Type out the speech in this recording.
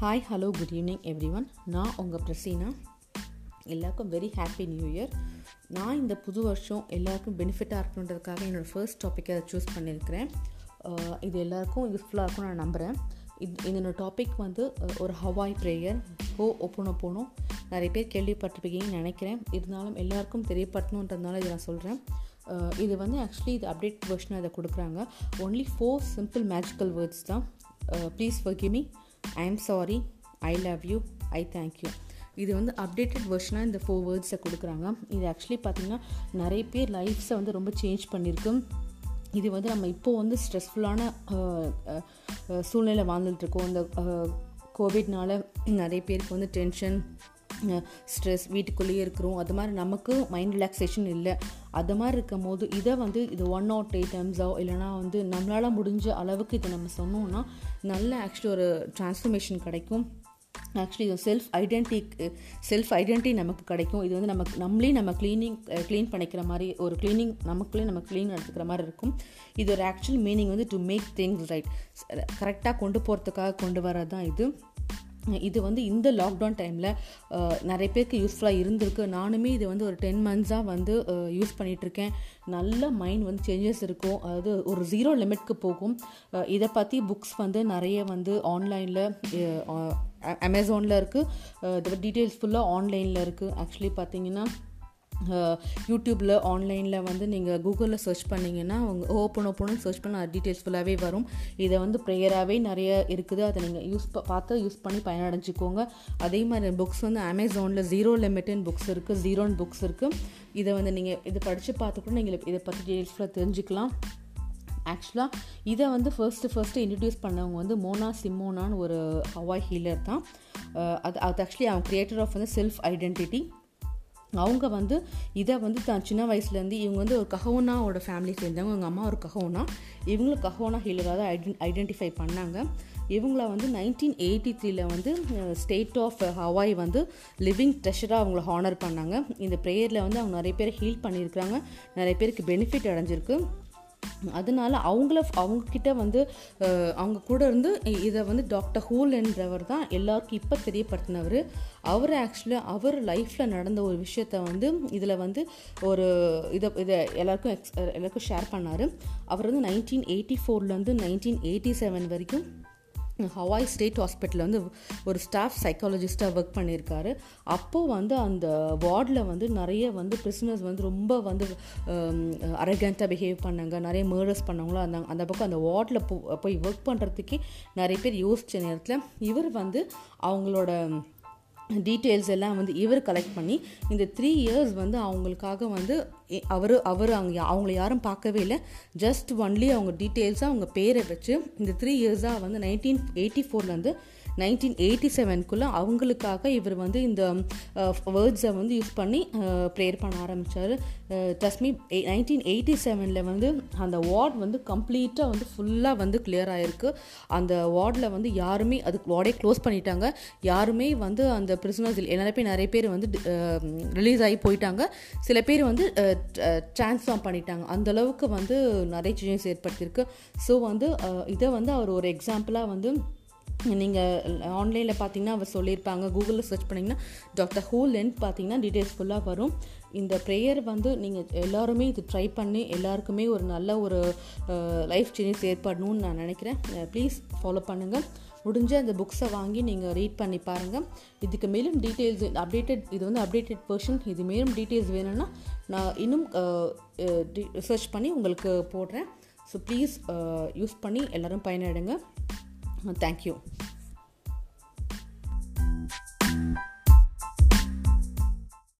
Hi hello good evening everyone நான் உங்கள் பிரசீனா. எல்லாருக்கும் வெரி ஹாப்பி நியூ இயர் நான் இந்த புது வருஷம் எல்லாருக்கும் பெனிஃபிட்டாக இருக்கணுன்றதுக்காக என்னோடய ஃபர்ஸ்ட் டாப்பிக்கை சூஸ் பண்ணியிருக்கிறேன். இது எல்லாருக்கும் யூஸ்ஃபுல்லாக இருக்கும் நான் நம்புகிறேன் இது என்னோட டாபிக் வந்து ஒரு ஹவாய் ப்ரேயர் ஹோ ஒப்புனோ போனோம் நிறைய பேர் கேள்விப்பட்டிருப்பீங்கன்னு நினைக்கிறேன். இருந்தாலும் எல்லாருக்கும் தெரியப்படுத்தணுன்றதுனால இதை நான் சொல்கிறேன் இது வந்து ஆக்சுவலி இது அப்டேட் வெர்ஷன் இதை கொடுக்குறாங்க. Only four simple magical words தான். Please forgive me I am sorry I love you I thank you இது வந்து அப்டேட்டட் வெர்ஷனாக இந்த ஃபோர் வேர்ட்ஸை கொடுக்குறாங்க. இது ஆக்சுவலி பார்த்திங்கன்னா நிறைய பேர் லைஃப்ஸை வந்து ரொம்ப சேஞ்ச் பண்ணியிருக்கு இது வந்து நம்ம இப்போது வந்து ஸ்ட்ரெஸ்ஃபுல்லான சூழ்நிலை வாழ்ந்துட்டுருக்கோம் இந்த கோவிட்னால நிறைய பேருக்கு வந்து டென்ஷன் ஸ்ட்ரெஸ் வீட்டுக்குள்ளேயே இருக்கிறோம். அது மாதிரி நமக்கு மைண்ட் ரிலாக்ஸேஷன் இல்லை. அது மாதிரி இருக்கும் போது இதை வந்து இது ஒன் நாட் எயிட் டைம்ஸோ இல்லைனா வந்து நம்மளால் முடிஞ்ச அளவுக்கு இதை நம்ம சொன்னோம்னா நல்ல ஆக்சுவலி ஒரு டிரான்ஸ்ஃபர்மேஷன் கிடைக்கும். ஆக்சுவலி இது செல்ஃப் ஐடென்டி செல்ஃப் ஐடென்டி நமக்கு கிடைக்கும். இது வந்து நமக்கு நம்மளே நம்ம க்ளீனிங் க்ளீன் பண்ணிக்கிற மாதிரி ஒரு க்ளீனிங் நமக்குள்ளே நம்ம க்ளீன் எடுத்துக்கிற மாதிரி இருக்கும். இது ஒரு ஆக்சுவல் மீனிங் வந்து டு மேக் திங்ஸ் ரைட் கரெக்டாக கொண்டு போகிறதுக்காக கொண்டு வரது தான் இது. இது வந்து இந்த லாக்டவுன் டைமில் நிறைய பேருக்கு யூஸ்ஃபுல்லாக இருந்திருக்கு. நானுமே இது வந்து ஒரு டென் மந்த்ஸாக வந்து யூஸ் பண்ணிகிட்ருக்கேன் நல்ல மைண்ட் வந்து சேஞ்சஸ் இருக்கும். அதாவது ஒரு ஜீரோ லிமிட்க்கு போகும். இதை பற்றி புக்ஸ் வந்து நிறைய வந்து ஆன்லைனில் அமேசானில் இருக்குது இதோட டீட்டெயில்ஸ் ஃபுல்லாக ஆன்லைனில் இருக்குது ஆக்சுவலி பார்த்தீங்கன்னா யூடியூப்பில் ஆன்லைனில் வந்து நீங்கள் கூகுளில் சர்ச் பண்ணிங்கன்னா அவங்க ஓப்பன் ஓப்பனும் சர்ச் பண்ண டீட்டெயில்ஸ் ஃபுல்லாகவே வரும். இதை வந்து ப்ரேயராகவே நிறைய இருக்குது. அதை நீங்கள் யூஸ் பார்த்து யூஸ் பண்ணி பயனடைஞ்சிக்கோங்க. அதே மாதிரி புக்ஸ் வந்து அமேசானில் ஜீரோ லிமிட்னு புக்ஸ் இருக்குது ஜீரோன்னு புக்ஸ் இருக்குது இதை வந்து நீங்கள் இதை படித்து பார்த்து கூட நீங்கள் இதை பற்றி டீட்டெயில்ஸ் ஃபுல்லாக தெரிஞ்சுக்கலாம். ஆக்சுவலாக இதை வந்து ஃபர்ஸ்ட்டு ஃபர்ஸ்ட்டு இன்ட்ரடியூஸ் பண்ணவங்க வந்து மோனா சிம்மோனான்னு ஒரு ஹவாய் ஹீலர் தான். அது அது ஆக்சுவலி அவங்க கிரியேட்டர் ஆஃப் வந்து செல்ஃப் ஐடென்டிட்டி அவங்க வந்து இதை வந்து தான் சின்ன வயசுலேருந்து இவங்க வந்து ஒரு கஹோனாவோட ஃபேமிலி சேர்ந்தவங்க. எங்கள் அம்மா ஒரு கஹோனா. இவங்களும் கஹோனா ஹீலராக தான் ஐடென் ஐடென்டிஃபை பண்ணாங்க. இவங்கள வந்து நைன்டீன் எயிட்டி த்ரீல வந்து ஸ்டேட் ஆஃப் ஹவாய் வந்து லிவிங் ட்ரெஷராக அவங்கள ஹானர் பண்ணாங்க. இந்த ப்ரேயரில் வந்து அவங்க நிறைய பேர் ஹீல் பண்ணியிருக்கிறாங்க. நிறைய பேருக்கு பெனிஃபிட் அடைஞ்சிருக்கு. அதனால அவங்கள அவங்கக்கிட்ட வந்து அவங்க கூட இருந்து இதை வந்து டாக்டர் ஹூல் என்றவர் தான் எல்லாருக்கும் இப்போ தெரியப்படுத்தினவர். அவர் ஆக்சுவலாக அவர் லைஃப்பில் நடந்த ஒரு விஷயத்த வந்து இதில் வந்து ஒரு இதை இதை எல்லாருக்கும் எக்ஸ் எல்லாருக்கும் ஷேர் பண்ணார். அவர் வந்து நைன்டீன் எயிட்டி ஃபோர்லேருந்து நைன்டீன் எயிட்டி செவன் வரைக்கும் ஹவாய் ஸ்டேட் ஹாஸ்பிட்டலில் வந்து ஒரு ஸ்டாஃப் சைக்காலஜிஸ்ட்டாக ஒர்க் பண்ணியிருக்காரு. அப்போது வந்து அந்த வார்டில் வந்து நிறைய வந்து பிரிசனர்ஸ் வந்து ரொம்ப வந்து அரகண்ட்டாக பிஹேவ் பண்ணாங்க. நிறைய மர்டர்ஸ் பண்ணவங்களும் இருந்தாங்க. அந்த பக்கம் அந்த வார்டில் போ போய் ஒர்க் பண்ணுறதுக்கே நிறைய பேர் யோசித்த நேரத்தில் இவர் வந்து அவங்களோட டீட்டெயில்ஸ் எல்லாம் வந்து இவர் கலெக்ட் பண்ணி இந்த த்ரீ இயர்ஸ் வந்து அவங்களுக்காக வந்து அவர் அவர் அங்கே அவங்கள யாரும் பார்க்கவே இல்லை. ஜஸ்ட் ஒன்லி அவங்க டீட்டெயில்ஸாக அவங்க பேரை வச்சு இந்த த்ரீ இயர்ஸாக வந்து நைன்டீன் எயிட்டி ஃபோர்லேருந்து நைன்டீன் எயிட்டி செவனுக்குள்ளே அவங்களுக்காக இவர் வந்து இந்த வேர்ட்ஸை வந்து யூஸ் பண்ணி ப்ரேயர் பண்ண ஆரம்பித்தார் டஸ்மி நைன்டீன் எயிட்டி செவனில் வந்து அந்த வார்ட் வந்து கம்ப்ளீட்டாக வந்து ஃபுல்லாக வந்து கிளியர் ஆகிருக்கு அந்த வார்டில் வந்து யாருமே அதுக்கு வார்டே க்ளோஸ் பண்ணிட்டாங்க. யாருமே வந்து அந்த பிரிசனர்ஸ் நிறைய பேர் நிறைய பேர் வந்து ரிலீஸ் ஆகி போயிட்டாங்க. சில பேர் வந்து ட்ரான்ஸ்ஃபார்ம் பண்ணிட்டாங்க. அந்த அளவுக்கு வந்து நிறைய சேஞ்சஸ் ஏற்படுத்தியிருக்கு. ஸோ வந்து இதை வந்து அவர் ஒரு எக்ஸாம்பிளாக வந்து நீங்கள் ஆன்லைனில் பார்த்தீங்கன்னா அவர் சொல்லியிருப்பாங்க. கூகுளில் சர்ச் பண்ணிங்கன்னா டாக்டர் ஹூ லென்த் பார்த்தீங்கன்னா டீட்டெயில்ஸ் ஃபுல்லாக வரும். இந்த ப்ரேயர் வந்து நீங்கள் எல்லாருமே இது ட்ரை பண்ணி எல்லாருக்குமே ஒரு நல்ல ஒரு லைஃப் சேஞ்சஸ் ஏற்படணும்னு நான் நினைக்கிறேன். ப்ளீஸ் ஃபாலோ பண்ணுங்கள் முடிஞ்ச அந்த புக்ஸை வாங்கி நீங்கள் ரீட் பண்ணி பாருங்கள் இதுக்கு மேலும் டீட்டெயில்ஸ் அப்டேட்டட் இது வந்து அப்டேட்டட் வெர்ஷன் இது மேலும் டீட்டெயில்ஸ் வேணும்னா நான் இன்னும் ரிசர்ச் பண்ணி உங்களுக்கு போடுறேன். ஸோ ப்ளீஸ் யூஸ் பண்ணி எல்லோரும் பயனடைங்க. Thank you.